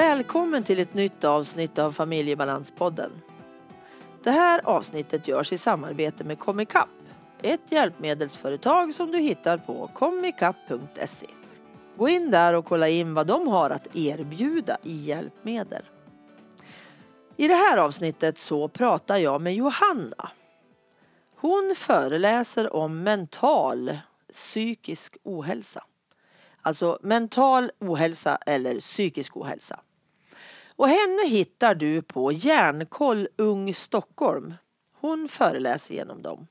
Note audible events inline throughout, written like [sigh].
Välkommen till ett nytt avsnitt av Familjebalanspodden. Det här avsnittet görs i samarbete med Comicap, ett hjälpmedelsföretag som du hittar på comicap.se. Gå in där och kolla in vad de har att erbjuda i hjälpmedel. I det här avsnittet så pratar jag med Johanna. Hon föreläser om mental psykisk ohälsa. Alltså mental ohälsa eller psykisk ohälsa. Och henne hittar du på Järnkoll Ung Stockholm. Hon föreläser genom dem.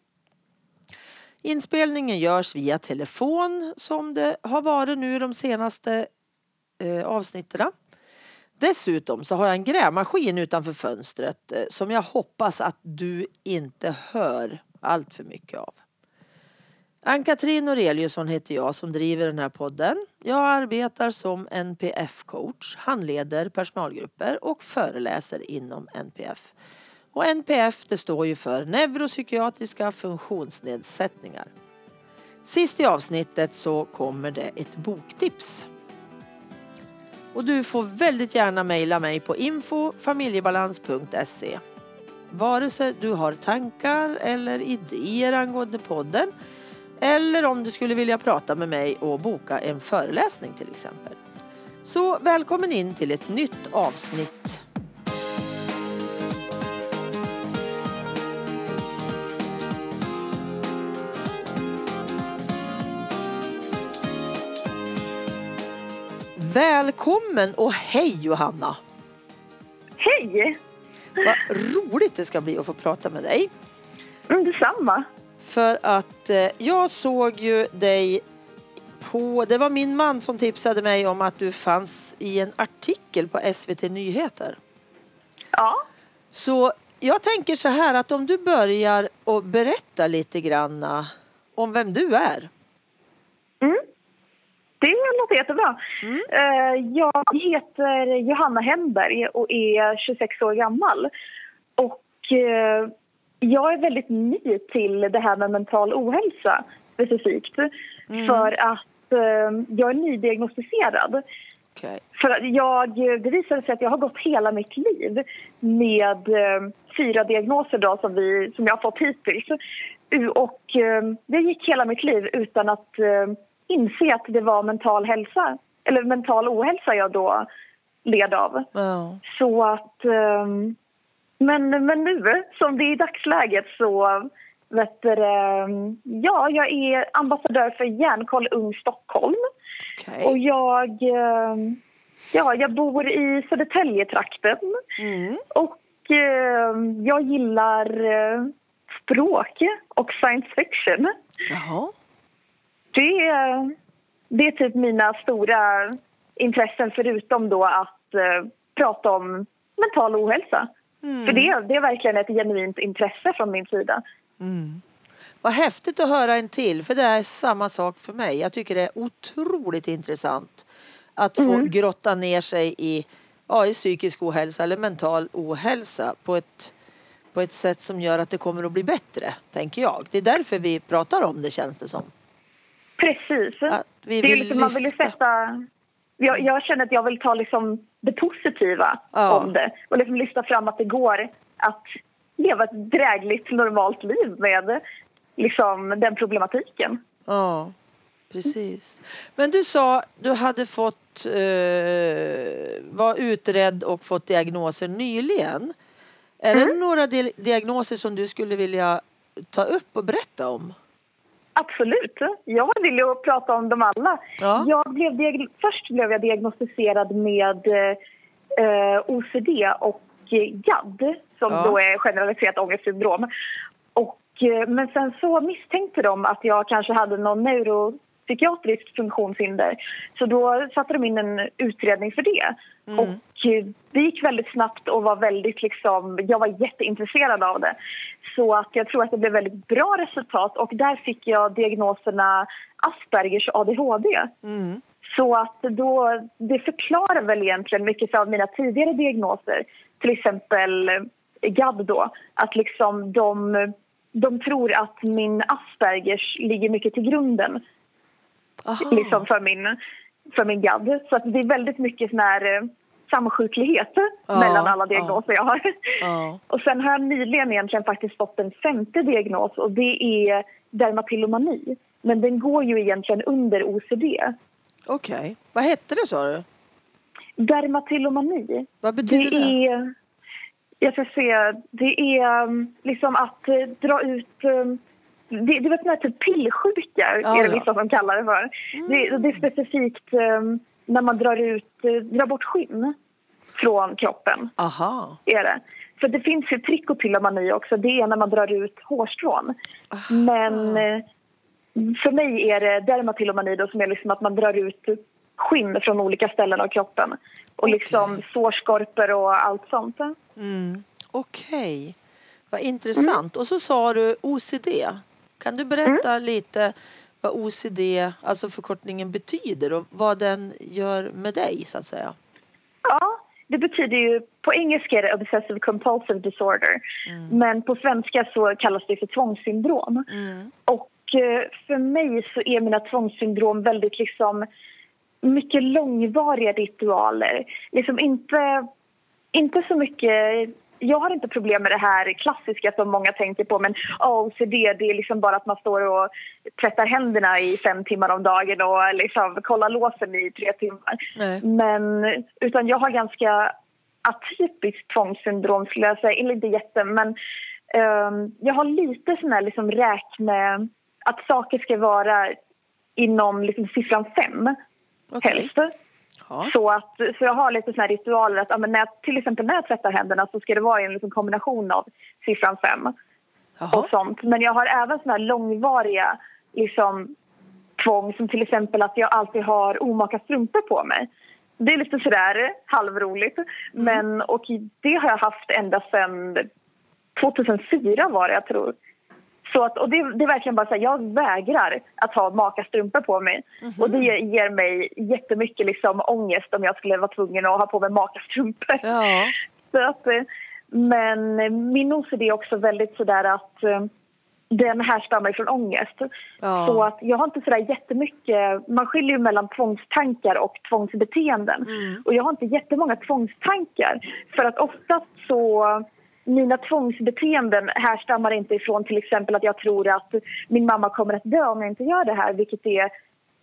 Inspelningen görs via telefon som det har varit nu de senaste eh, avsnitten. Dessutom så har jag en grävmaskin utanför fönstret eh, som jag hoppas att du inte hör allt för mycket av. Ann-Katrin Noreliusson heter jag som driver den här podden. Jag arbetar som NPF-coach, handleder personalgrupper och föreläser inom NPF. Och NPF det står ju för neuropsykiatriska funktionsnedsättningar. Sist i avsnittet så kommer det ett boktips. Och du får väldigt gärna mejla mig på info familjebalans.se. Vare sig du har tankar eller idéer angående podden eller om du skulle vilja prata med mig och boka en föreläsning till exempel. Så välkommen in till ett nytt avsnitt. Välkommen och hej Johanna! Hej! Vad roligt det ska bli att få prata med dig. Mm, detsamma. För att eh, jag såg ju dig på, det var min man som tipsade mig om att du fanns i en artikel på SVT Nyheter. Ja. Så jag tänker så här att om du börjar och berätta lite grann om vem du är. Mm. Det låter jättebra. Mm. Eh, Jag heter Johanna Hemberg och är 26 år gammal. Och eh, jag är väldigt ny till det här med mental ohälsa specifikt. För att eh, jag är nydiagnostiserad. Okej. För att jag, det visade sig att jag har gått hela mitt liv med eh, fyra diagnoser då, som, vi, som jag har fått hittills. Och eh, jag gick hela mitt liv utan att eh, inse att det var mental hälsa, eller mental ohälsa jag då led av. Ja. Så att... men, men nu, som det är i dagsläget, så... Vet du, ehm, ja, jag är ambassadör för Järnkoll Ung Stockholm. Okej. Och jag, ehm, ja, jag bor i Södertäljetrakten. Mm. Och ehm, jag gillar eh, språk och science fiction. Jaha. Det, är- det är typ mina stora intressen förutom då att eh, prata om mental ohälsa. För det, det är verkligen ett genuint intresse från min sida. Vad häftigt att höra en till, för det är samma sak för mig. Jag tycker det är otroligt intressant att få grotta ner sig i, ja, i psykisk ohälsa eller mental ohälsa på ett, på ett sätt som gör att det kommer att bli bättre, tänker jag. Det är därför vi pratar om det, känns det som. Precis. Att vi det är vill liksom, man vill ju sätta... Jag, jag känner att jag vill ta liksom det positiva Ja. om det och liksom lyfta fram att det går att leva ett drägligt, normalt liv med liksom, den problematiken. Ja, precis. Men du sa du hade fått eh, var utredd och fått diagnoser nyligen. Är det några di- diagnoser som du skulle vilja ta upp och berätta om? Absolut. Jag vill ju prata om dem alla. Ja. Jag blev Först blev jag diagnostiserad med eh, OCD och eh, GAD, som Ja. då är generaliserat ångestsyndrom. Och, eh, men sen så misstänkte de att jag kanske hade någon neuropsykiatrisk funktionshinder. Så då satte de in en utredning för det. Mm. Och eh, det gick väldigt snabbt och var väldigt liksom, jag var jätteintresserad av det. Så att jag tror att det blev väldigt bra resultat och där fick jag diagnoserna Aspergers och ADHD. Mm. Så att då, det förklarar väl egentligen mycket av mina tidigare diagnoser. Till exempel eh, GAD då, att liksom de, de tror att min Aspergers ligger mycket till grunden Aha. liksom för min, för min GAD. Så att det är väldigt mycket sån här, eh, samsjuklighet Ja, mellan alla diagnoser jag har. Ja. Och sen har jag nyligen egentligen faktiskt fått en femte diagnos och det är dermatillomani. Men den går ju egentligen under OCD. Okej. Vad hette det sa du? Dermatillomani, Vad betyder det? det är... Jag ska se. Det är um, liksom att eh, dra ut... um, Det, det var sån här typ pillsjuka, Ja, är det ja. vissa som kallar det för. Det, det är specifikt um, när man drar ut, eh, drar bort skinn från kroppen. Aha. är det. För det finns ju trikotillomani också, det är när man drar ut hårstrån. Men eh, för mig är det dermatillomani då som är liksom att man drar ut skinn från olika ställen av kroppen. Och Okej. liksom sårskorpor och allt sånt. Mm. Okej. Vad intressant. Och så sa du OCD. Kan du berätta lite vad OCD, alltså förkortningen, betyder och vad den gör med dig så att säga? Ja, det betyder ju, på engelska är det obsessive compulsive disorder. Men på svenska så kallas det för tvångssyndrom. Mm. Och eh, för mig så är mina tvångssyndrom väldigt liksom mycket långvariga ritualer. Liksom inte, inte så mycket... Jag har inte problem med det här klassiska som många tänker på men OCD det är liksom bara att man står och tvättar händerna i fem timmar om dagen och liksom kollar låsen i tre timmar. Nej. Men utan jag har ganska atypiskt tvångssyndrom skulle jag säga, eller inte jätte men ehm, jag har lite sån här liksom räkne att saker ska vara inom liksom siffran fem Okej. helst. Så, att, så jag har lite såna här ritualer att ja, men när jag, till exempel när jag tvättar händerna så ska det vara en liksom kombination av siffran fem och Jaha. sånt. Men jag har även såna här långvariga liksom, tvång som till exempel att jag alltid har omaka strumpor på mig. Det är lite sådär halvroligt. Men, och det har jag haft ända sedan 2004 var det jag tror. Så att, och det, det är verkligen bara så här, jag vägrar att ha maka strumpor på mig. Och det ger, mig jättemycket liksom ångest om jag skulle vara tvungen att ha på mig maka strumpor. Ja. [laughs] Så att, eh, men min OCD är också väldigt sådär att eh, den härstammar från ångest. Ja. Så att jag har inte sådär jättemycket, man skiljer ju mellan tvångstankar och tvångsbeteenden. Mm. Och jag har inte jättemånga tvångstankar. För att oftast så, mina tvångsbeteenden härstammar inte ifrån till exempel att jag tror att min mamma kommer att dö om jag inte gör det här, vilket är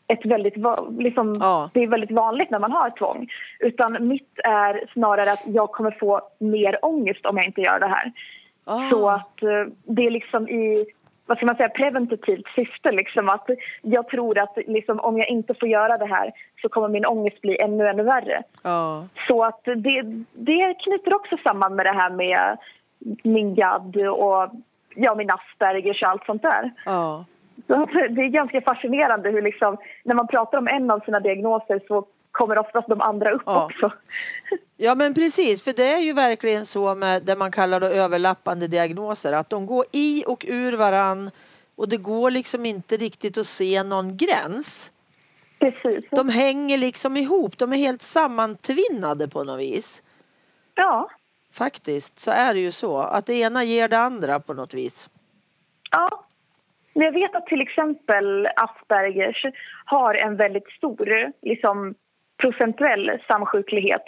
ett väldigt, liksom, Ja. det är väldigt vanligt när man har tvång. Utan mitt är snarare att jag kommer få mer ångest om jag inte gör det här. Ah. Så att eh, det är liksom i vad ska man säga, preventivt syfte. Liksom, att jag tror att liksom, om jag inte får göra det här så kommer min ångest bli ännu, ännu värre. Ja. Så att det, det knyter också samman med det här med min GAD och ja, min Aspergers och allt sånt där. Ja. Så det är ganska fascinerande hur liksom, när man pratar om en av sina diagnoser så kommer oftast de andra upp Ja. också. [laughs] Ja men precis, för det är ju verkligen så med det man kallar då överlappande diagnoser att de går i och ur varann och det går liksom inte riktigt att se någon gräns. Precis. De hänger liksom ihop, de är helt sammantvinnade på något vis. Ja. Faktiskt så är det ju så att det ena ger det andra på något vis. Ja. Men jag vet att till exempel Aspergers har en väldigt stor liksom, procentuell samsjuklighet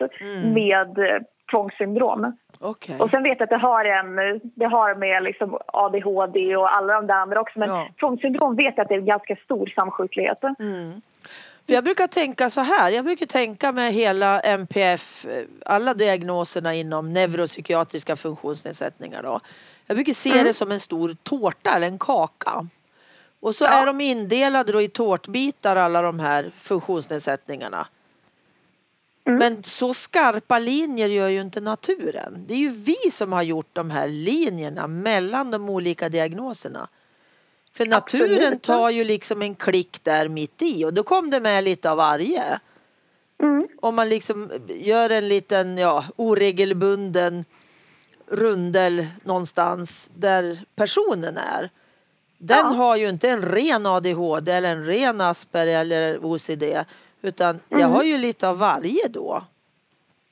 med eh, tvångssyndrom. Okej. Och sen vet jag att det har, en, det har med liksom ADHD och alla de där andra också. Men Ja. tvångssyndrom vet jag att det är en ganska stor samsjuklighet. För jag brukar tänka så här, jag brukar tänka med hela MPF, eh, alla diagnoserna inom neuropsykiatriska funktionsnedsättningar då. Jag brukar se det som en stor tårta eller en kaka. Och så Ja. är de indelade då i tårtbitar alla de här funktionsnedsättningarna. Men så skarpa linjer gör ju inte naturen. Det är ju vi som har gjort de här linjerna mellan de olika diagnoserna. För naturen Absolut. tar ju liksom en klick där mitt i och då kom det med lite av varje. Mm. Om man liksom gör en liten ja, oregelbunden rundel någonstans där personen är. Den Ja. har ju inte en ren ADHD eller en ren Asperger eller OCD utan jag har ju lite av varje då.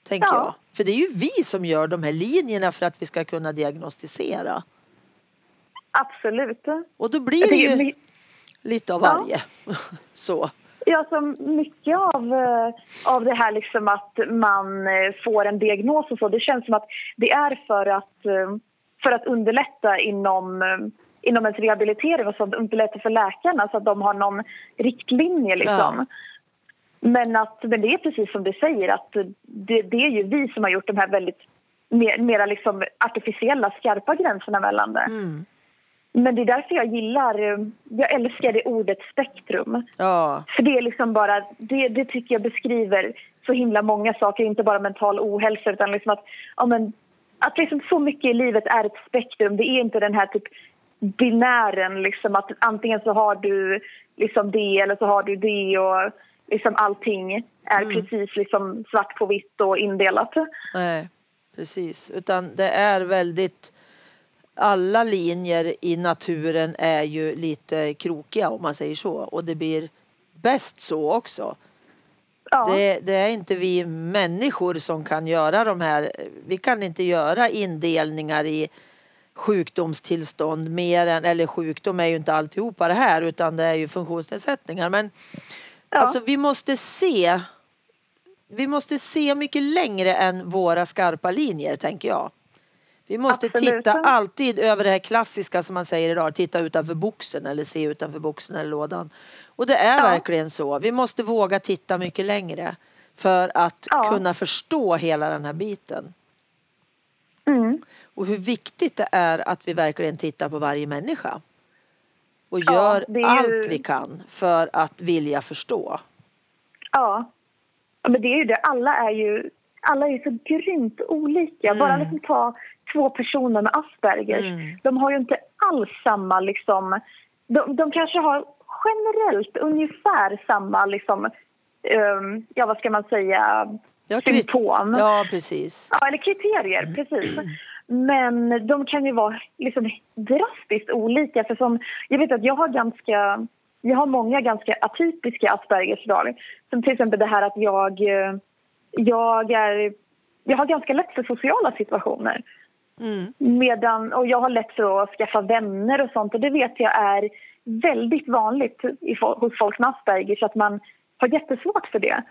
Tänker Mm. Ja. jag. För det är ju vi som gör de här linjerna för att vi ska kunna diagnostisera. Absolut. Och då blir det ju lite av Ja. varje. [laughs] Så. Ja, så mycket av, eh, av det här liksom att man eh, får en diagnos och så, det känns som att det är för att, eh, för att underlätta inom, inom ens rehabilitering och så att underlätta för läkarna så att de har någon riktlinje liksom. Ja. Men, att, men det är precis som du säger att det, det är ju vi som har gjort de här väldigt mer, mera liksom artificiella, skarpa gränserna mellan det. Mm. Men det är därför jag gillar, jag älskar det ordet spektrum. Ja. För det är liksom bara, det, det tycker jag beskriver så himla många saker, inte bara mental ohälsa utan liksom att, ja men, att liksom så mycket i livet är ett spektrum. Det är inte den här typ binären liksom att antingen så har du liksom det eller så har du det och liksom allting är mm. precis liksom svart på vitt och indelat. Nej, precis. Utan det är väldigt alla linjer i naturen är ju lite krokiga om man säger så och det blir bäst så också. Ja. Det, det, är inte vi människor som kan göra de här, vi kan inte göra indelningar i sjukdomstillstånd mer än, eller sjukdom är ju inte alltihopa det här utan det är ju funktionsnedsättningar men ja. alltså vi måste se vi måste se mycket längre än våra skarpa linjer tänker jag. Vi måste Absolut. titta alltid över det här klassiska som man säger idag, titta utanför boxen eller se utanför boxen eller lådan. Och det är ja. verkligen så. Vi måste våga titta mycket längre för att ja. kunna förstå hela den här biten. Mm. Och hur viktigt det är att vi verkligen tittar på varje människa. Och ja, gör ju... allt vi kan för att vilja förstå. Ja. men det är ju det. Alla är ju alla är så grymt olika. Mm. Bara liksom ta två personer med Aspergers. Mm. De har ju inte alls samma... Liksom, de, de kanske har generellt ungefär samma... Liksom, um, ja, vad ska man säga? Ja, symptom. Ja, precis. Ja, eller kriterier, precis. Men de kan ju vara liksom drastiskt olika. För som, jag vet att jag har ganska... Jag har många ganska atypiska Aspergers drag. Som till exempel det här att jag... Jag, är, jag har ganska lätt för sociala situationer. Mm. Medan, och jag har lätt för att skaffa vänner och sånt och det vet jag är väldigt vanligt i, hos folk med Asperger så att man har jättesvårt för det.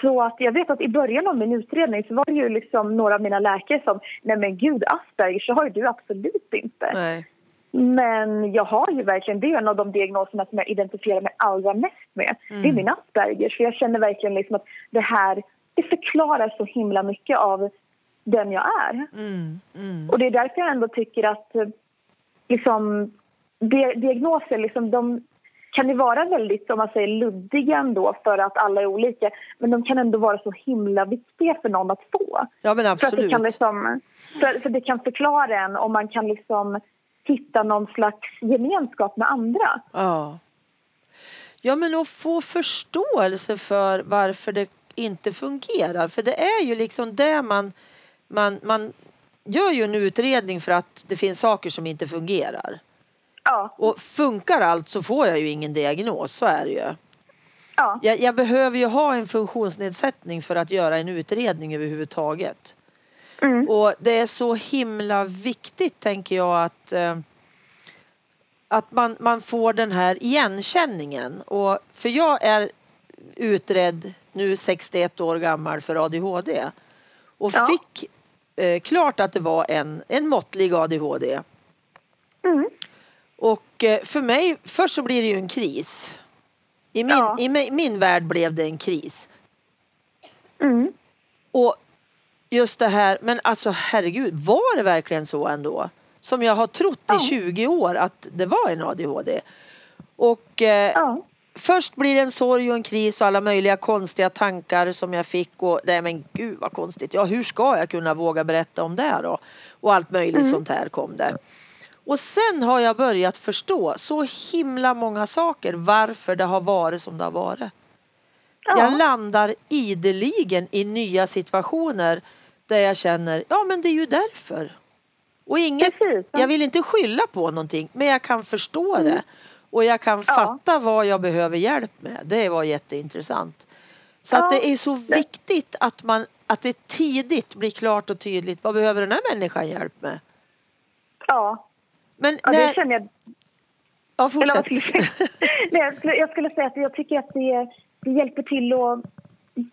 Så att jag vet att i början av min utredning så var det ju liksom några av mina läkare som nej men gud Asperger så har ju du absolut inte. Nej. Men jag har ju verkligen, det är en av de diagnoserna som jag identifierar mig allra mest med. Mm. Det är min Asperger för jag känner verkligen liksom att det här, det förklarar så himla mycket av den jag är. Mm, mm. Och det är därför jag ändå tycker att eh, liksom, diagnoser liksom, de kan ju vara väldigt om man säger, luddiga ändå för att alla är olika. Men de kan ändå vara så himla viktiga för någon att få. Ja men absolut. För, det kan, liksom, för, för det kan förklara en om man kan liksom hitta någon slags gemenskap med andra. Ja. Ja men att få förståelse för varför det inte fungerar. För det är ju liksom det man man, man gör ju en utredning för att det finns saker som inte fungerar. Ja. Och funkar allt så får jag ju ingen diagnos, så är det ju. Ja. Jag, jag, behöver ju ha en funktionsnedsättning för att göra en utredning överhuvudtaget. Mm. Och det är så himla viktigt tänker jag att, eh, att man, man får den här igenkänningen. Och, för jag är utredd nu 61 år gammal för ADHD. Och ja. fick eh, klart att det var en, en måttlig ADHD. Mm. Och eh, för mig, först så blir det ju en kris. I min, ja. i min, min värld blev det en kris. Mm. Och just det här, men alltså herregud, var det verkligen så ändå? Som jag har trott ja. i 20 år att det var en ADHD. Och eh, ja först blir det en sorg och en kris och alla möjliga konstiga tankar som jag fick och nej men gud vad konstigt. Ja hur ska jag kunna våga berätta om det då? Och allt möjligt mm. sånt här kom det. Och sen har jag börjat förstå så himla många saker varför det har varit som det har varit. Ja. Jag landar ideligen i nya situationer där jag känner, ja men det är ju därför. Och inget, Precis, ja. jag vill inte skylla på någonting men jag kan förstå mm. det. Och jag kan ja. fatta vad jag behöver hjälp med. Det var jätteintressant. Så ja. att det är så viktigt att, man, att det tidigt blir klart och tydligt. Vad behöver den här människan hjälp med? Ja. Men ja, när... det känner jag. Ja, fortsätt. [laughs] Jag, skulle, jag skulle säga att jag tycker att det det hjälper till att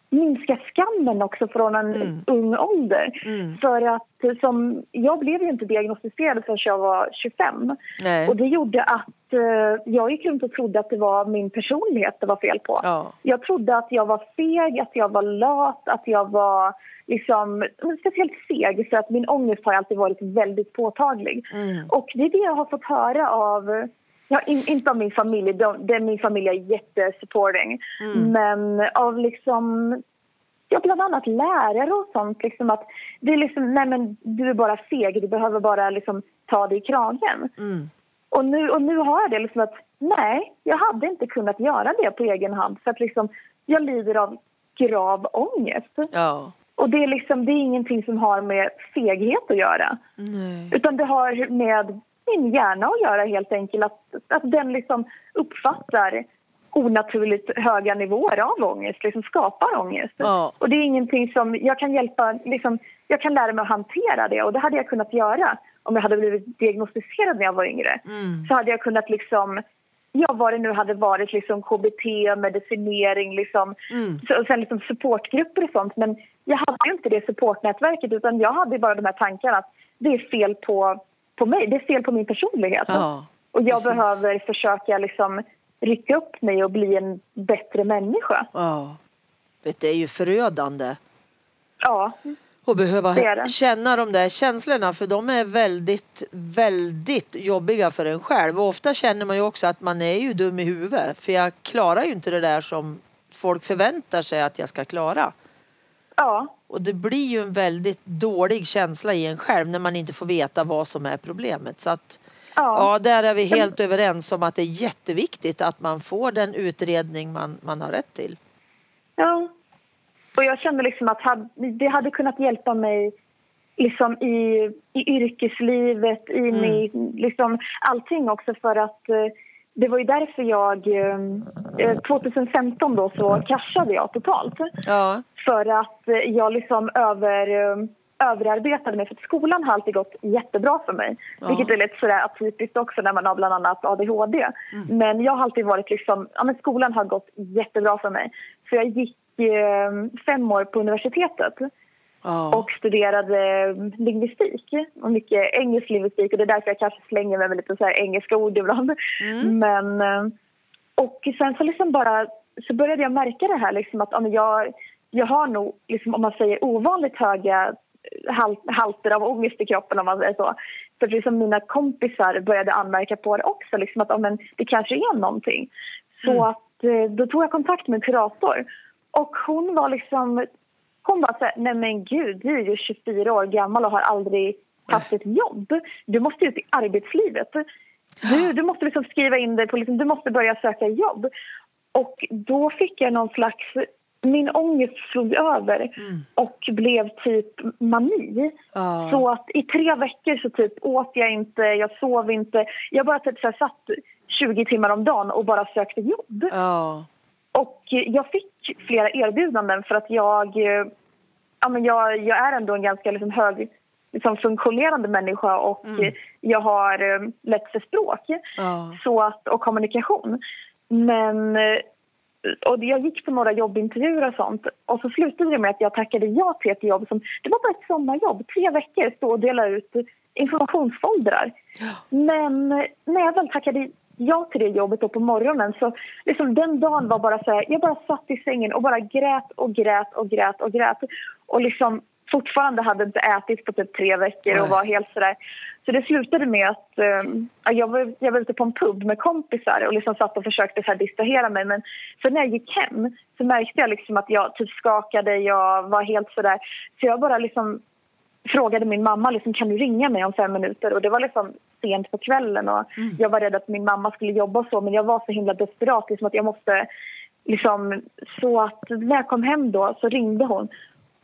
minska skammen också från en Mm. ung ålder. Mm. För att som, jag blev ju inte diagnostiserad förrän jag var 25. Nej. Och det gjorde att eh, jag gick runt och trodde att det var min personlighet det var fel på. Ja. Jag trodde att jag var feg, att jag var lat, att jag var liksom, speciellt seg för att min ångest har alltid varit väldigt påtaglig. Mm. Och det är det jag har fått höra av, ja, in, inte av min familj, de, de, min familj är jättesupporting, Mm. men av liksom Ja, bland annat lärare och sånt. Liksom att det är liksom, nej men du är bara feg, du behöver bara liksom ta dig i kragen. Mm. Och nu, och nu har jag det liksom att nej, jag hade inte kunnat göra det på egen hand för att liksom, jag lider av grav ångest. Ja. Och det är liksom, det är ingenting som har med feghet att göra. Nej. Utan det har med min hjärna att göra helt enkelt. Att, att den liksom uppfattar onaturligt höga nivåer av ångest, liksom skapar ångest. Ja. Och det är ingenting som jag kan hjälpa, liksom, jag kan lära mig att hantera det och det hade jag kunnat göra om jag hade blivit diagnostiserad när jag var yngre. Mm. Så hade jag kunnat liksom, ja vad det nu hade varit, liksom KBT, medicinering, liksom, Mm. och sen liksom supportgrupper och sånt. Men jag hade ju inte det supportnätverket utan jag hade bara de här tankarna att det är fel på, på mig, det är fel på min personlighet. Ja. och jag precis. behöver försöka liksom rycka upp mig och bli en bättre människa. Ja. Vet, det är ju förödande. Ja, Och behöva Det det. känna de där känslorna för de är väldigt, väldigt jobbiga för en själv. Och ofta känner man ju också att man är ju dum i huvudet. För jag klarar ju inte det där som folk förväntar sig att jag ska klara. ja, Och det blir ju en väldigt dålig känsla i en själv när man inte får veta vad som är problemet. Så att, ja. ja, där är vi helt överens om att det är jätteviktigt att man får den utredning man, man har rätt till. Ja. Och jag kände liksom att det hade kunnat hjälpa mig liksom i, i yrkeslivet, i Mm. min, liksom allting också för att eh, det var ju därför jag... Eh, 2015 då så kraschade jag totalt. Ja, För att eh, jag liksom över, eh, överarbetade mig. För att skolan har alltid gått jättebra för mig. Ja. Vilket är lite sådär atypiskt också när man har bland annat ADHD. Men jag har alltid varit liksom, ja men skolan har gått jättebra för mig. Så jag gick eh, fem år på universitetet ja. och studerade lingvistik. Och mycket engelsk lingvistik och det är därför jag kanske slänger mig med lite så här engelska ord ibland. Mm. Men, eh, och sen så liksom bara så började jag märka det här liksom att ja, jag, jag har nog, liksom, om man säger ovanligt höga halt, halter av ångest i kroppen om man säger så. För liksom mina kompisar började anmärka på det också, liksom att ja, men det kanske är någonting. Så Mm. att eh, då tog jag kontakt med en kurator och hon var liksom, hon var så här, nej men gud, du är ju 24 år gammal och har aldrig haft ett jobb. Du måste ut i arbetslivet. Du, du måste liksom skriva in dig på, liksom, du måste börja söka jobb. Och då fick jag någon slags, min ångest slog över Mm. och blev typ mani. Ja. Så att i tre veckor så typ åt jag inte, jag sov inte. Jag bara typ så satt 20 timmar om dagen och bara sökte jobb. Ja. Och jag fick flera erbjudanden för att jag, eh, ja, men jag, jag är ändå en ganska liksom hög liksom funktionerande människa och Mm. jag har eh, lätt för språk Ja. så att, och kommunikation. Men eh, och jag gick på några jobbintervjuer och sånt och så slutade det med att jag tackade ja till ett jobb som, det var bara ett sommarjobb, tre veckor, stå och dela ut informationsfoldrar. Men när jag väl tackade ja till det jobbet då på morgonen så liksom den dagen var bara så här, jag bara satt i sängen och bara grät och grät och grät och grät och liksom fortfarande hade inte ätit på typ tre veckor och var helt sådär. Så det slutade med att ja, jag, var, jag var ute på en pub med kompisar och liksom satt och försökte så här distrahera mig. Men sen när jag gick hem så märkte jag liksom att jag typ skakade, jag var helt sådär. Så jag bara liksom frågade min mamma liksom, kan du ringa mig om fem minuter och det var liksom sent på kvällen och jag var rädd att min mamma skulle jobba så men jag var så himla desperat liksom att jag måste liksom så att när jag kom hem då så ringde hon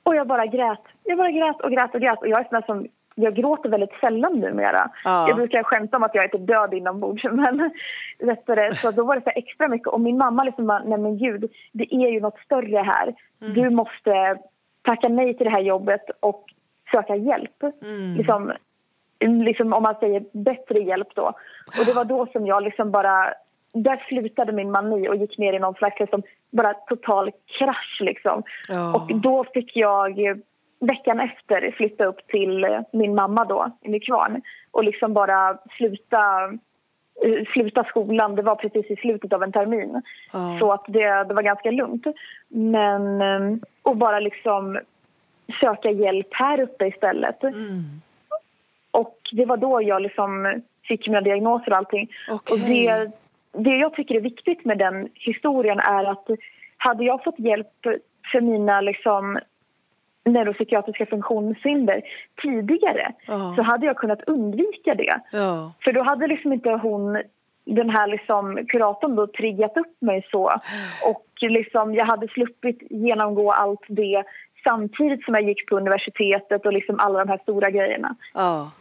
och jag bara grät. Jag bara grät och grät och grät och jag är sån som jag gråter väldigt sällan numera. Ja. Jag brukar skämta om att jag är typ död inombords [laughs] men det, så då var det så extra mycket och min mamma liksom bara, nej men gud, det är ju något större här. Du måste tacka nej till det här jobbet och söka hjälp. Mm. Liksom, liksom om man säger bättre hjälp då. Och det var då som jag liksom bara där slutade min mani och gick ner i någon slags liksom, bara total krasch. Liksom. Ja. Och då fick jag eh, veckan efter flytta upp till eh, min mamma då, i Nykvarn och liksom bara sluta, eh, sluta skolan. Det var precis i slutet av en termin. Ja. Så att det, det var ganska lugnt. Men, och bara liksom söka hjälp här uppe istället. Mm. Och det var då jag liksom fick mina diagnoser och allting. Okej. Och det, det jag tycker är viktigt med den historien är att hade jag fått hjälp för mina liksom neuropsykiatriska funktionshinder tidigare Ja. så hade jag kunnat undvika det. Ja. För då hade liksom inte hon, den här liksom kuratorn då triggat upp mig så. Och liksom jag hade sluppit genomgå allt det samtidigt som jag gick på universitetet och liksom alla de här stora grejerna. Ja.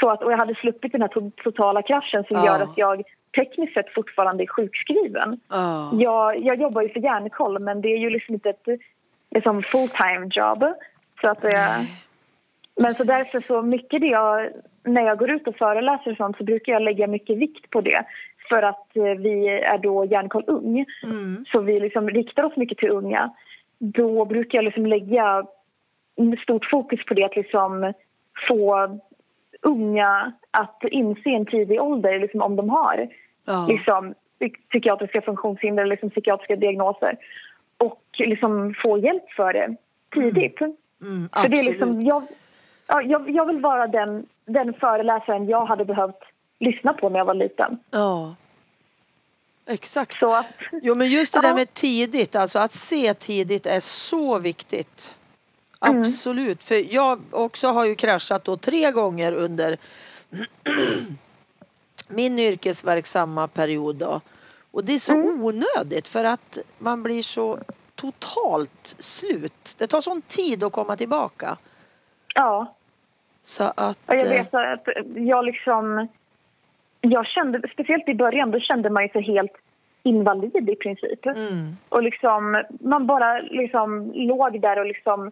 Så att, och jag hade sluppit den här to- totala kraschen som Ja. gör att jag tekniskt sett fortfarande är sjukskriven. Ja. Jag, jag jobbar ju för Hjärnkoll men det är ju liksom inte ett liksom full time job. Så att det, men så därför så mycket det jag, när jag går ut och föreläser och sånt så brukar jag lägga mycket vikt på det. För att eh, vi är då Hjärnkoll Ung. Mm. Så vi liksom riktar oss mycket till unga. Då brukar jag liksom lägga stort fokus på det att liksom få unga att inse i en tidig ålder liksom om de har Ja. liksom, psyk- psykiatriska funktionshinder eller liksom psykiatriska diagnoser och liksom få hjälp för det tidigt. Mm, För det är liksom, jag, ja, jag, jag vill vara den, den föreläsaren jag hade behövt lyssna på när jag var liten. Ja. Exakt. Så att, Jo men just det där med tidigt, alltså att se tidigt är så viktigt. Mm. Absolut, för jag också har ju kraschat då tre gånger under [clears throat] min yrkesverksamma period då. Och det är så Mm. onödigt för att man blir så totalt slut. Det tar sån tid att komma tillbaka. ja, Så att... Ja, jag eh, vet att jag liksom... Jag kände, speciellt i början, då kände man ju sig helt invalid i princip. Mm, Och liksom, man bara liksom låg där och liksom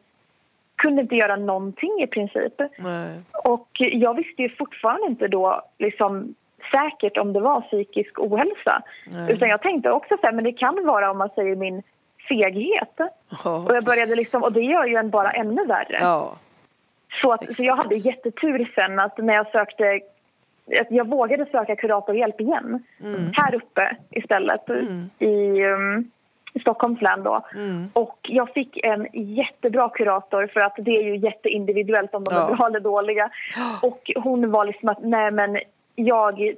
kunde inte göra någonting i princip. nej. Och jag visste ju fortfarande inte då liksom säkert om det var psykisk ohälsa. Nej. Utan jag tänkte också så här, men det kan vara om man säger min feghet. Ja, Och jag började liksom, och det gör ju en bara ännu värre. Ja. Så, att, så jag hade jättetur sen att när jag sökte att jag vågade söka kuratorhjälp igen. Mm. Här uppe istället Mm. i, um, i Stockholms län då. Mm. Och jag fick en jättebra kurator för att det är ju jätteindividuellt om de Ja. är bra eller dåliga. [gasps] Och hon var liksom att nej men jag,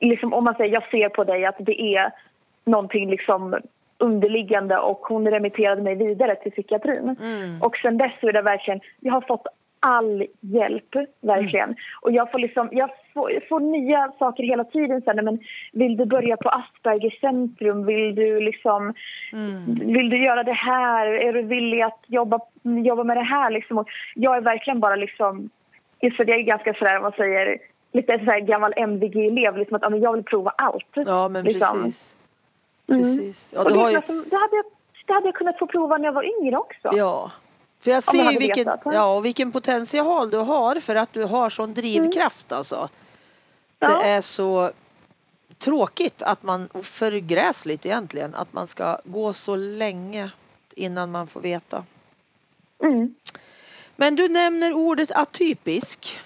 liksom om man säger jag ser på dig att det är någonting liksom underliggande och hon remitterade mig vidare till psykiatrin. Mm. Och sen dess är det verkligen, jag har fått all hjälp, verkligen. Mm. Och jag får, liksom, jag jag får nya saker hela tiden. Sen, men vill du börja på Aspergers centrum? Vill du, liksom, Mm. vill du göra det här? Är du villig att jobba, jobba med det här? Liksom? Och jag är verkligen bara... Liksom, just för jag är ganska sådär, vad man säger, lite så här gammal MVG-elev. Liksom att, ja, men jag vill prova allt. Ja men liksom. precis. Mm. Precis. Ja, och du det, har ju... det, hade jag, det hade jag kunnat få prova när jag var yngre också. Ja. För jag ser ju vilken, vetat, ja, vilken potential du har för att du har sån drivkraft alltså. Ja. Det är så tråkigt att man, och förgräsligt egentligen, att man ska gå så länge innan man får veta. Mm. Men du nämner ordet atypisk.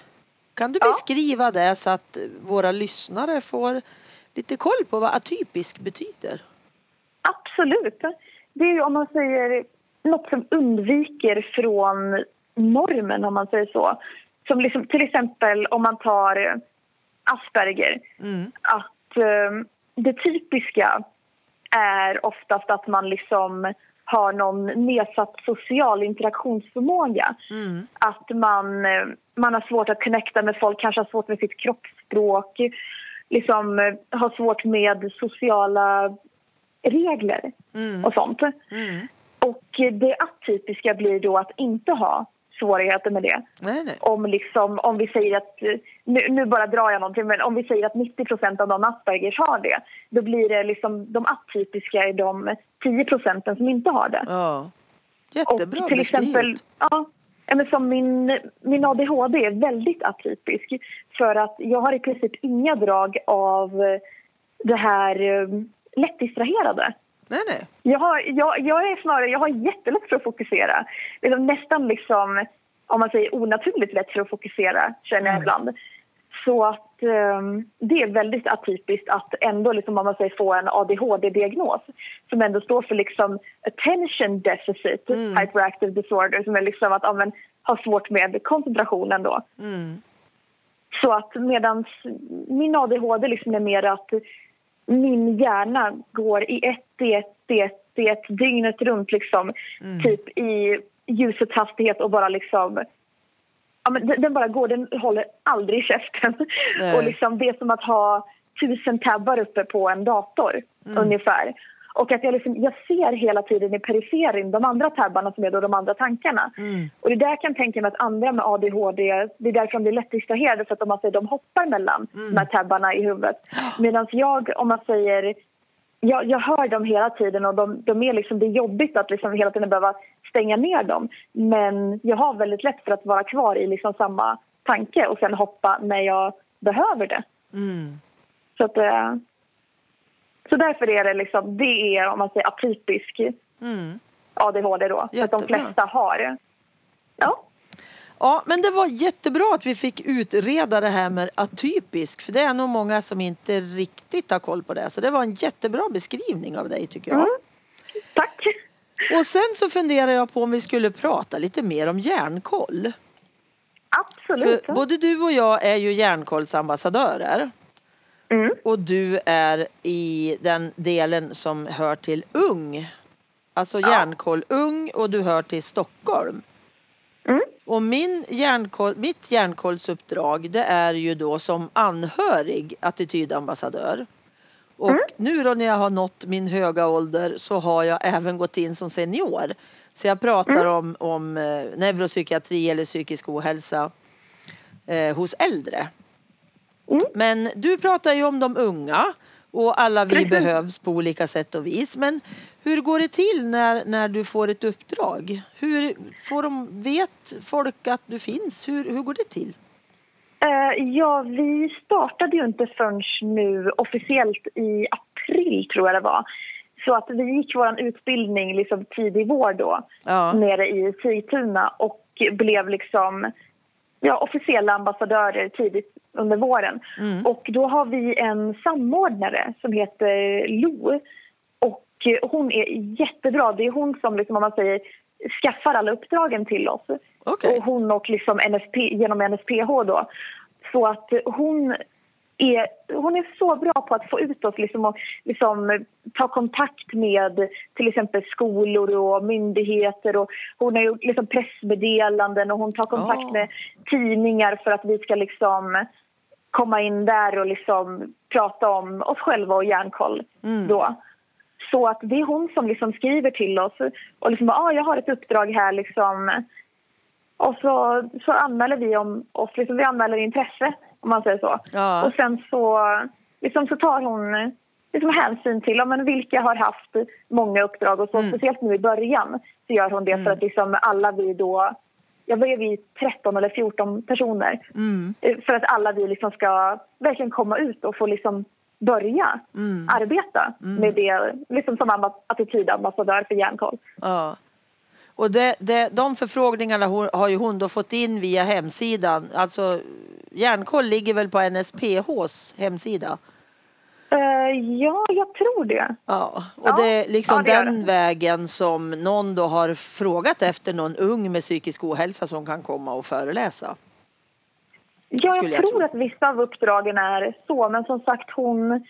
Kan du Ja. beskriva det så att våra lyssnare får lite koll på vad atypisk betyder? Absolut. Det är ju om man säger något som undviker från normen, om man säger så. Som liksom, till exempel om man tar Asperger. Mm. Att eh, det typiska är oftast att man liksom har någon nedsatt social interaktionsförmåga. Mm. Att man, eh, man har svårt att connecta med folk, kanske har svårt med sitt kroppsspråk. Liksom eh, har svårt med sociala regler Mm. och sånt. Mm. Och det atypiska blir då att inte ha svårigheter med det. Nej, nej. Om, liksom, om vi säger att, nu, nu bara drar jag någonting, men om vi säger att 90% av de Aspergers har det, då blir det liksom de atypiska är de 10 procenten som inte har det. Ja. Jättebra och till exempel, ja, men som min, min ADHD är väldigt atypisk för att jag har i princip inga drag av det här eh, lättdistraherade. Nej, nej. Jag, har, jag, jag är snarare, jag har jättelätt för att fokusera. Liksom nästan liksom, om man säger onaturligt lätt för att fokusera, känner jag Mm. ibland. Så att eh, det är väldigt atypiskt att ändå, liksom, om man säger, få en ADHD-diagnos som ändå står för liksom attention deficit Mm. hyperactive disorder som är liksom att ja, men, ha svårt med koncentrationen då. Mm. Så att medan min ADHD liksom är mer att min hjärna går i ett, i ett, i ett, i ett dygnet runt liksom, Mm. typ i ljusets hastighet och bara liksom Ja, men den bara går, den håller aldrig käften. Nej. Och liksom, det är som att ha tusen tabbar uppe på en dator, Mm. ungefär. Och att jag, liksom, jag ser hela tiden i periferin de andra tabbarna som är då de andra tankarna. Mm. Och det där kan jag tänka mig att andra med ADHD, det är därför de blir lätt distraherade för att de, säger, de hoppar mellan Mm. de här tabbarna i huvudet. Medan jag, om man säger, jag, jag hör dem hela tiden och de, de är liksom, det är jobbigt att liksom hela tiden behöva stänga ner dem. Men jag har väldigt lätt för att vara kvar i liksom samma tanke och sen hoppa när jag behöver det. Mm. Så, att, eh, så därför är det liksom, det är om man säger atypisk Mm. ADHD då. Att de flesta har. Ja. Ja, men det var jättebra att vi fick utreda det här med atypisk, för det är nog många som inte riktigt har koll på det. Så det var en jättebra beskrivning av dig tycker jag. Mm. Tack. Och sen så funderar jag på om vi skulle prata lite mer om järnkoll. Absolut. För både du och jag är ju järnkollsambassadörer. Mm. Och du är i den delen som hör till Ung. Alltså. Järnkoll Ung och du hör till Stockholm. Mm. Och min järnkoll, mitt järnkollsuppdrag det är ju då som anhörig attitydambassadör. Och Mm. nu då när jag har nått min höga ålder så har jag även gått in som senior. Så jag pratar Mm. om, om eh, neuropsykiatri eller psykisk ohälsa eh, hos äldre. Mm. Men du pratar ju om de unga och alla vi Precis. behövs på olika sätt och vis. Men hur går det till när, när du får ett uppdrag? Hur får de, vet folk att du finns? Hur, hur går det till? Eh, ja, vi startade ju inte förrän nu officiellt i april, tror jag det var. Så att vi gick vår utbildning liksom tidig vår då, Ja. nere i Sigtuna och blev liksom ja, officiella ambassadörer tidigt under våren. Mm. Och då har vi en samordnare som heter Lo. Och eh, hon är jättebra. Det är hon som, liksom, om man säger, skaffar alla uppdragen till oss. Okej. Och hon och liksom NSP, genom NSPH då. Så att hon är, hon är så bra på att få ut oss liksom och liksom ta kontakt med till exempel skolor och myndigheter. Och hon har gjort liksom pressmeddelanden och hon tar kontakt Ah. med tidningar för att vi ska liksom komma in där och liksom prata om oss själva och järnkoll. Mm. Då. Så att det är hon som liksom skriver till oss och liksom ah, jag har ett uppdrag här liksom. Och så, så anmäler vi om oss, liksom, vi anmäler intresse om man säger så. Ja. Och sen så, liksom, så tar hon liksom, hänsyn till men vilka har haft många uppdrag och så Mm. speciellt nu i början så gör hon det för att liksom, alla vi då, ja vad är vi, 13 eller 14 personer. Mm. Eh, För att alla vi liksom ska verkligen komma ut och få liksom börja Mm. arbeta med det liksom som amba- attitydambassadör för Järnkoll. Ja. Och det, det, de förfrågningarna har ju hon då fått in via hemsidan. Alltså Järnkoll ligger väl på NSPHs hemsida? Eh, ja, jag tror det. Ja, och Ja, det är liksom ja, det gör den vägen som någon då har frågat efter någon ung med psykisk ohälsa som kan komma och föreläsa. Ja, jag jag tror tro. att vissa av uppdragen är så, men som sagt hon,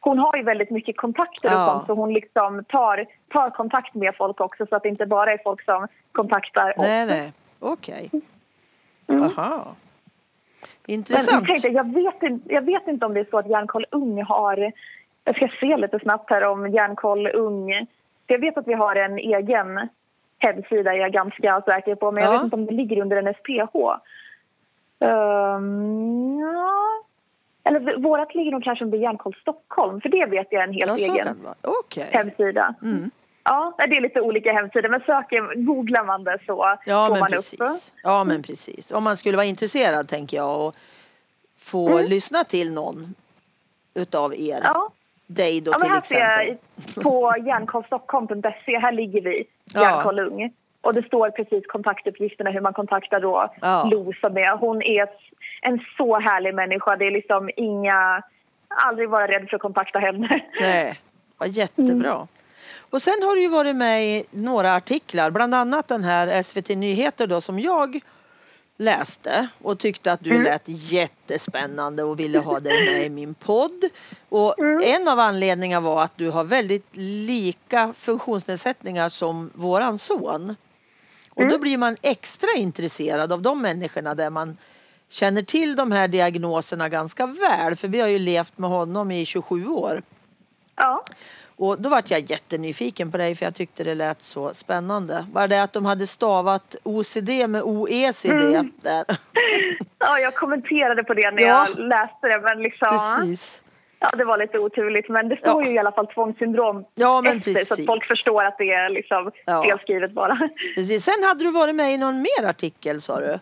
hon har ju väldigt mycket kontakter Ja. och sånt så hon liksom tar, tar kontakt med folk också så att det inte bara är folk som kontaktar oss. Nej, nej, okej. Mm. Aha. Men Intressant. tänkte, jag, vet, inte- jag vet inte om det är så att Järnkoll Ung har... Jag ska se lite snabbt här om Järnkoll Ung... Jag vet att vi har en egen hemsida, är jag ganska säker på. Men jag Ja. vet inte om det ligger under en SPH. Um, ja. Eller vårat ligger nog kanske under Järnkoll Stockholm. För det vet jag en helt Ja, så egen. Okej. hemsida. Mm. Ja, det är lite olika hemsidor. Men söker, googlar man det så Ja, får man precis. upp. Ja, men precis. Om man skulle vara intresserad tänker jag och få Mm. lyssna till någon utav er. Ja. dig då Ja, till här ser exempel? jag på hjärnkollstockholm.se, här ligger vi, Ja. Hjärnkoll Ung. Och det står precis kontaktuppgifterna hur man kontaktar då Ja. Lo som är. Hon är en så härlig människa. Det är liksom inga... Aldrig vara rädd för att kontakta henne. Nej, vad jättebra. Och sen har du ju varit med i några artiklar, bland annat den här SVT Nyheter då som jag läste och tyckte att du lät jättespännande och ville ha dig med i min podd. Och en av anledningarna var att du har väldigt lika funktionsnedsättningar som våran son. Och då blir man extra intresserad av de människorna där man känner till de här diagnoserna ganska väl. För vi har ju levt med honom i 27 år. Ja. Och då vart jag jättenyfiken på dig för jag tyckte det lät så spännande. Var det att de hade stavat OCD med OECD där? [laughs] ja, jag kommenterade på det när Ja. jag läste det. Men liksom, Precis. ja, det var lite oturligt. Men det står Ja. ju i alla fall tvångssyndrom Ja, men efter så att precis. folk förstår att det är liksom Ja. felskrivet bara. Precis. Sen hade du varit med i någon mer artikel sa du?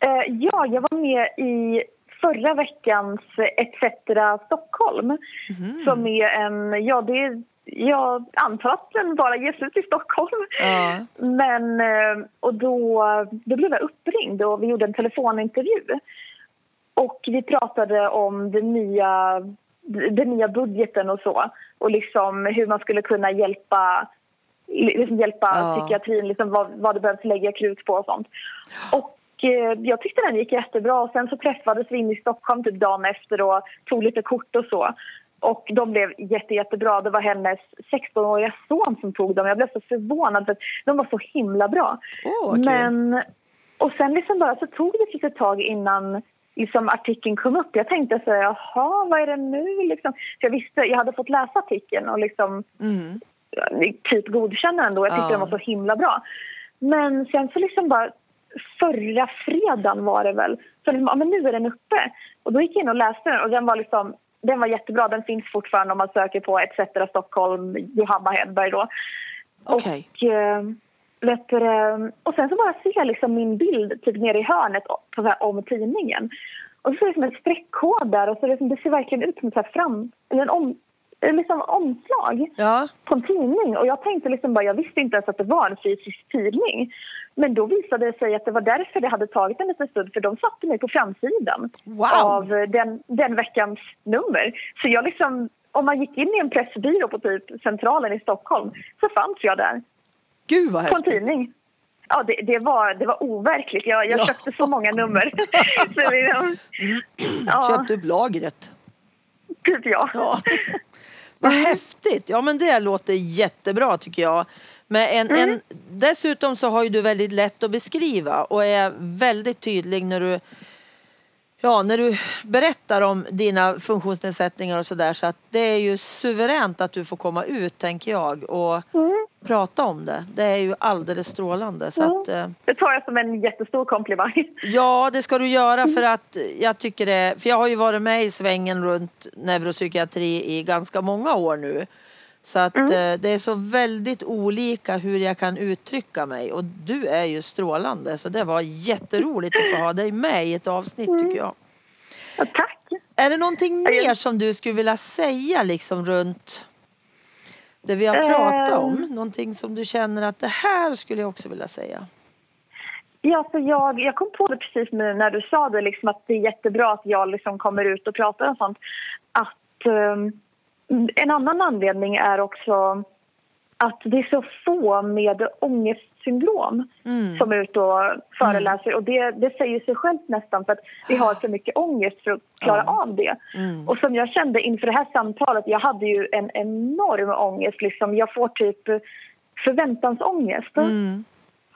Eh, ja, jag var med i förra veckans ETC Stockholm. Mhm. Som är en, ja det jag antar att den bara ges ut i Stockholm. Ja. Men, eh, och då, då blev jag uppringd och vi gjorde en telefonintervju. Och vi pratade om den nya, den nya budgeten och så. Och liksom hur man skulle kunna hjälpa, liksom hjälpa Ja. psykiatrin, liksom vad, vad det behövs lägga krut på och sånt. Och jag tyckte den gick jättebra. Och sen så träffades vi in i Stockholm typ dagen efter och tog lite kort och så. Och de blev jätte, jättebra. Det var hennes 16-åriga son som tog dem. Jag blev så förvånad för de var så himla bra. Vad kul. Men, och sen liksom bara så tog det ett litet tag innan liksom artikeln kom upp. Jag tänkte så här, jaha, vad är det nu liksom? För jag visste, jag hade fått läsa artikeln och liksom Mm. typ godkänna den då. Jag tyckte Ja. den var så himla bra. Men sen så liksom bara förra fredagen var det väl, så liksom, ja men nu är den uppe. Och då gick jag in och läste den och den var liksom den var jättebra. Den finns fortfarande om man söker på ETC Stockholm, Johanna Hedberg då. Okej. Och, eh, det, och sen så bara ser jag liksom min bild typ nere i hörnet på här, om tidningen. Och så är det som en streckkod där och så det, som, det ser verkligen ut som ett fram, eller en om, liksom omslag Ja. på en tidning. Och jag tänkte liksom bara, jag visste inte ens att det var en fysisk tidning. Men då visade det sig att det var därför det hade tagit en liten stund för de satte mig på framsidan Wow. av den, den veckans nummer. Så jag liksom, om man gick in i en pressbyrå på typ Centralen i Stockholm så fanns jag där Gud vad på en tidning. Ja, det, det, var, det var overkligt. Jag, jag Ja. köpte så många nummer. [laughs] så det, ja, Köpte upp lagret. typ jag. Ja. [laughs] Vad häftigt! Ja men det låter jättebra tycker jag. Men en, en, dessutom så har ju du väldigt lätt att beskriva och är väldigt tydlig när du Ja, när du berättar om dina funktionsnedsättningar och sådär. Så att det är ju suveränt att du får komma ut tänker jag. Och prata om det. Det är ju alldeles strålande. Så att, eh, Det tar jag som en jättestor komplimang. Ja, det ska du göra för att jag tycker det. För jag har ju varit med i svängen runt neuropsykiatri i ganska många år nu. Så att eh, det är så väldigt olika hur jag kan uttrycka mig och du är ju strålande så det var jätteroligt att få ha dig med i ett avsnitt tycker jag. Ja, tack. Är det någonting mer som du skulle vilja säga liksom runt det vi har pratat om? Någonting som du känner att det här skulle jag också vilja säga? Ja, så jag, jag kom på det precis nu när du sa det, liksom, att det är jättebra att jag liksom kommer ut och pratar om sånt. Att, ehm, en annan anledning är också att det är så få med ångestsyndrom Mm. som är ute och föreläser. Och det, det säger sig självt nästan för att vi har för mycket ångest för att klara Ja. av det. Mm. Och som jag kände inför det här samtalet, jag hade ju en enorm ångest. Liksom. Jag får typ förväntansångest. Mm.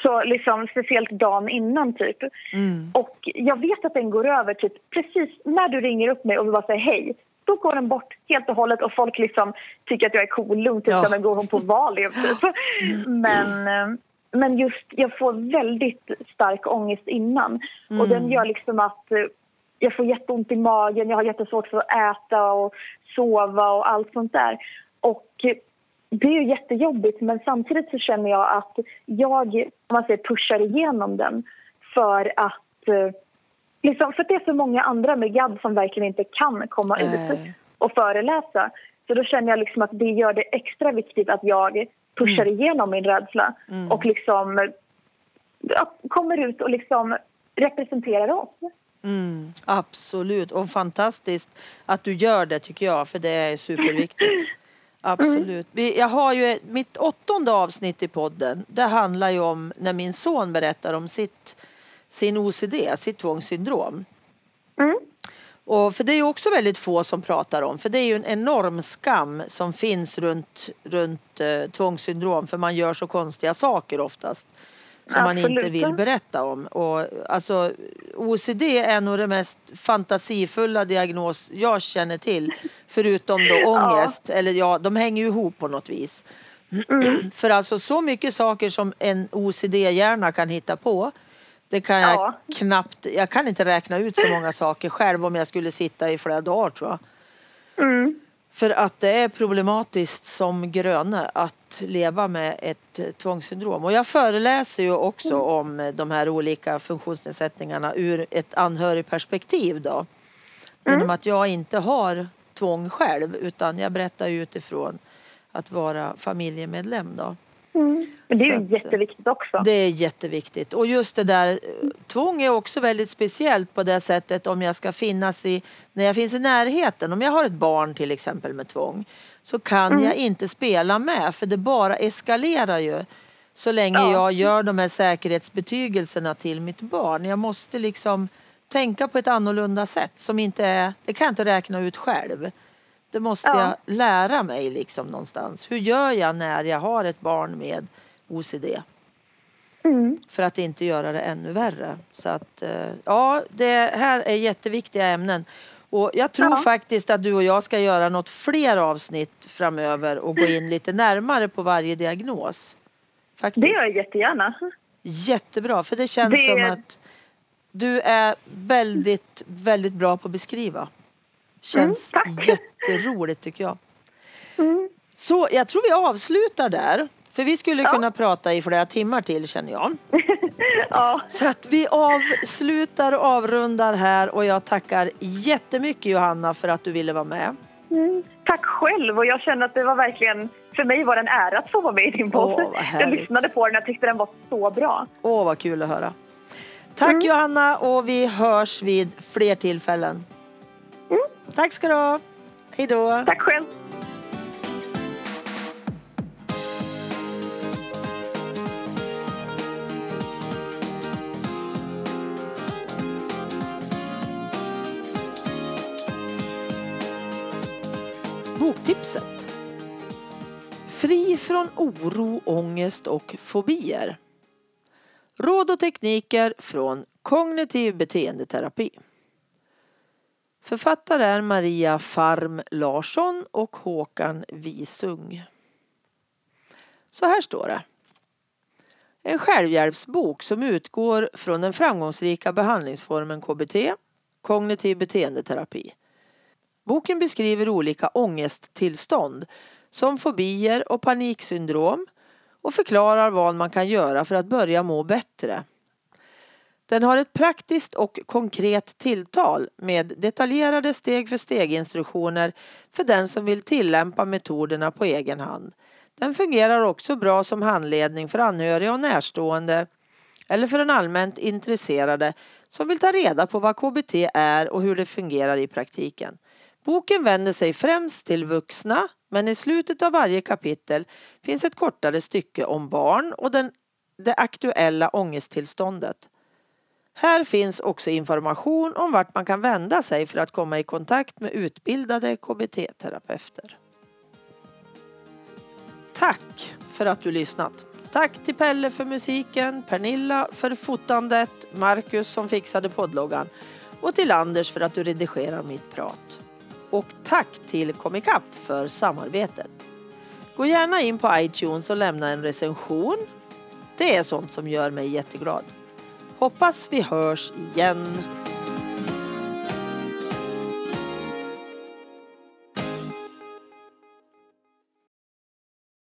Så liksom speciellt dagen innan typ. Mm. Och jag vet att den går över typ precis när du ringer upp mig och vill bara säga hej. Då går den bort helt och hållet och folk liksom tycker att jag är cool, lugn, typ Ja. som en går hon på Valium typ. Men, eh, men just jag får väldigt stark ångest innan. Och den gör liksom att eh, jag får jätteont i magen, jag har jättesvårt för att äta och sova och allt sånt där. Och eh, det är ju jättejobbigt men samtidigt så känner jag att jag om man säger, pushar igenom den för att liksom, för det är så många andra med GAD som verkligen inte kan komma ut Nej. och föreläsa. Så då känner jag liksom att det gör det extra viktigt att jag pushar Mm. igenom min rädsla och liksom ja, kommer ut och liksom representerar oss. Mm, absolut, och fantastiskt att du gör det tycker jag, för det är superviktigt. [laughs] Absolut. Jag har ju mitt åttonde avsnitt i podden. Det handlar ju om när min son berättar om sitt, sin OCD, sitt tvångssyndrom. Mm. Och för det är också väldigt få som pratar om, för det är ju en enorm skam som finns runt, runt eh, tvångssyndrom, för man gör så konstiga saker oftast som man inte Absolut. vill berätta om. Och, alltså, OCD är nog det mest fantasifulla diagnos jag känner till, förutom då [laughs] ångest, eller ja, de hänger ju ihop på något vis. [clears throat] För alltså så mycket saker som en OCD-hjärna kan hitta på det kan jag Ja. knappt, jag kan inte räkna ut så många saker själv om jag skulle sitta i flera dagar tror jag. Mm. För att det är problematiskt som gröne att leva med ett eh, tvångssyndrom. Och jag föreläser ju också om eh, de här olika funktionsnedsättningarna ur ett anhörigperspektiv då. Genom att jag inte har tvång själv utan jag berättar utifrån att vara familjemedlem då. Mm. Men det är ju eh, jätteviktigt också. Det är jätteviktigt. Och just det där, eh, tvång är också väldigt speciellt på det sättet om jag ska finnas i, när jag finns i närheten. Om jag har ett barn till exempel med tvång så kan jag inte spela med för det bara eskalerar ju. Så länge Ja. jag gör de här säkerhetsbetygelserna till mitt barn. Jag måste liksom tänka på ett annorlunda sätt som inte är, det kan jag inte räkna ut själv. Det måste Ja. jag lära mig liksom någonstans. Hur gör jag när jag har ett barn med OCD? Mm. för att inte göra det ännu värre. Så att eh, ja, det här är jätteviktiga ämnen. Och jag tror Ja. faktiskt att du och jag ska göra något fler avsnitt framöver och gå in lite närmare på varje diagnos. Faktiskt. Det gör jag jättegärna. Jättebra, för det känns Det- som att du är väldigt, väldigt bra på att beskriva. Känns Mm, tack. jätteroligt tycker jag. Mm. Så jag tror vi avslutar där. För vi skulle Ja. kunna prata i flera timmar till känner jag. [laughs] Ja. Så att vi avslutar och avrundar här och jag tackar jättemycket Johanna för att du ville vara med. Mm. Tack själv och jag känner att det var verkligen, för mig var det en ära att få vara med i din podd. Åh, jag lyssnade på den och tyckte den var så bra. Åh vad kul att höra. Tack Mm. Johanna och vi hörs vid fler tillfällen. Tack ska du ha. Hej då. Tack själv. Boktipset. Fri från oro, ångest och fobier. Råd och tekniker från kognitiv beteendeterapi. Författare är Maria Farm Larsson och Håkan Visung. Så här står det. En självhjälpsbok som utgår från den framgångsrika behandlingsformen KBT, kognitiv beteendeterapi. Boken beskriver olika ångesttillstånd som fobier och paniksyndrom och förklarar vad man kan göra för att börja må bättre. Den har ett praktiskt och konkret tilltal med detaljerade steg för steg instruktioner för den som vill tillämpa metoderna på egen hand. Den fungerar också bra som handledning för anhöriga och närstående eller för den allmänt intresserade som vill ta reda på vad KBT är och hur det fungerar i praktiken. Boken vänder sig främst till vuxna men i slutet av varje kapitel finns ett kortare stycke om barn och den, det aktuella ångesttillståndet. Här finns också information om vart man kan vända sig för att komma i kontakt med utbildade KBT-terapeuter. Tack för att du lyssnat. Tack till Pelle för musiken, Pernilla för fotandet, Marcus som fixade poddloggan och till Anders för att du redigerar mitt prat. Och tack till Comicap för samarbetet. Gå gärna in på iTunes och lämna en recension. Det är sånt som gör mig jätteglad. Hoppas vi hörs igen.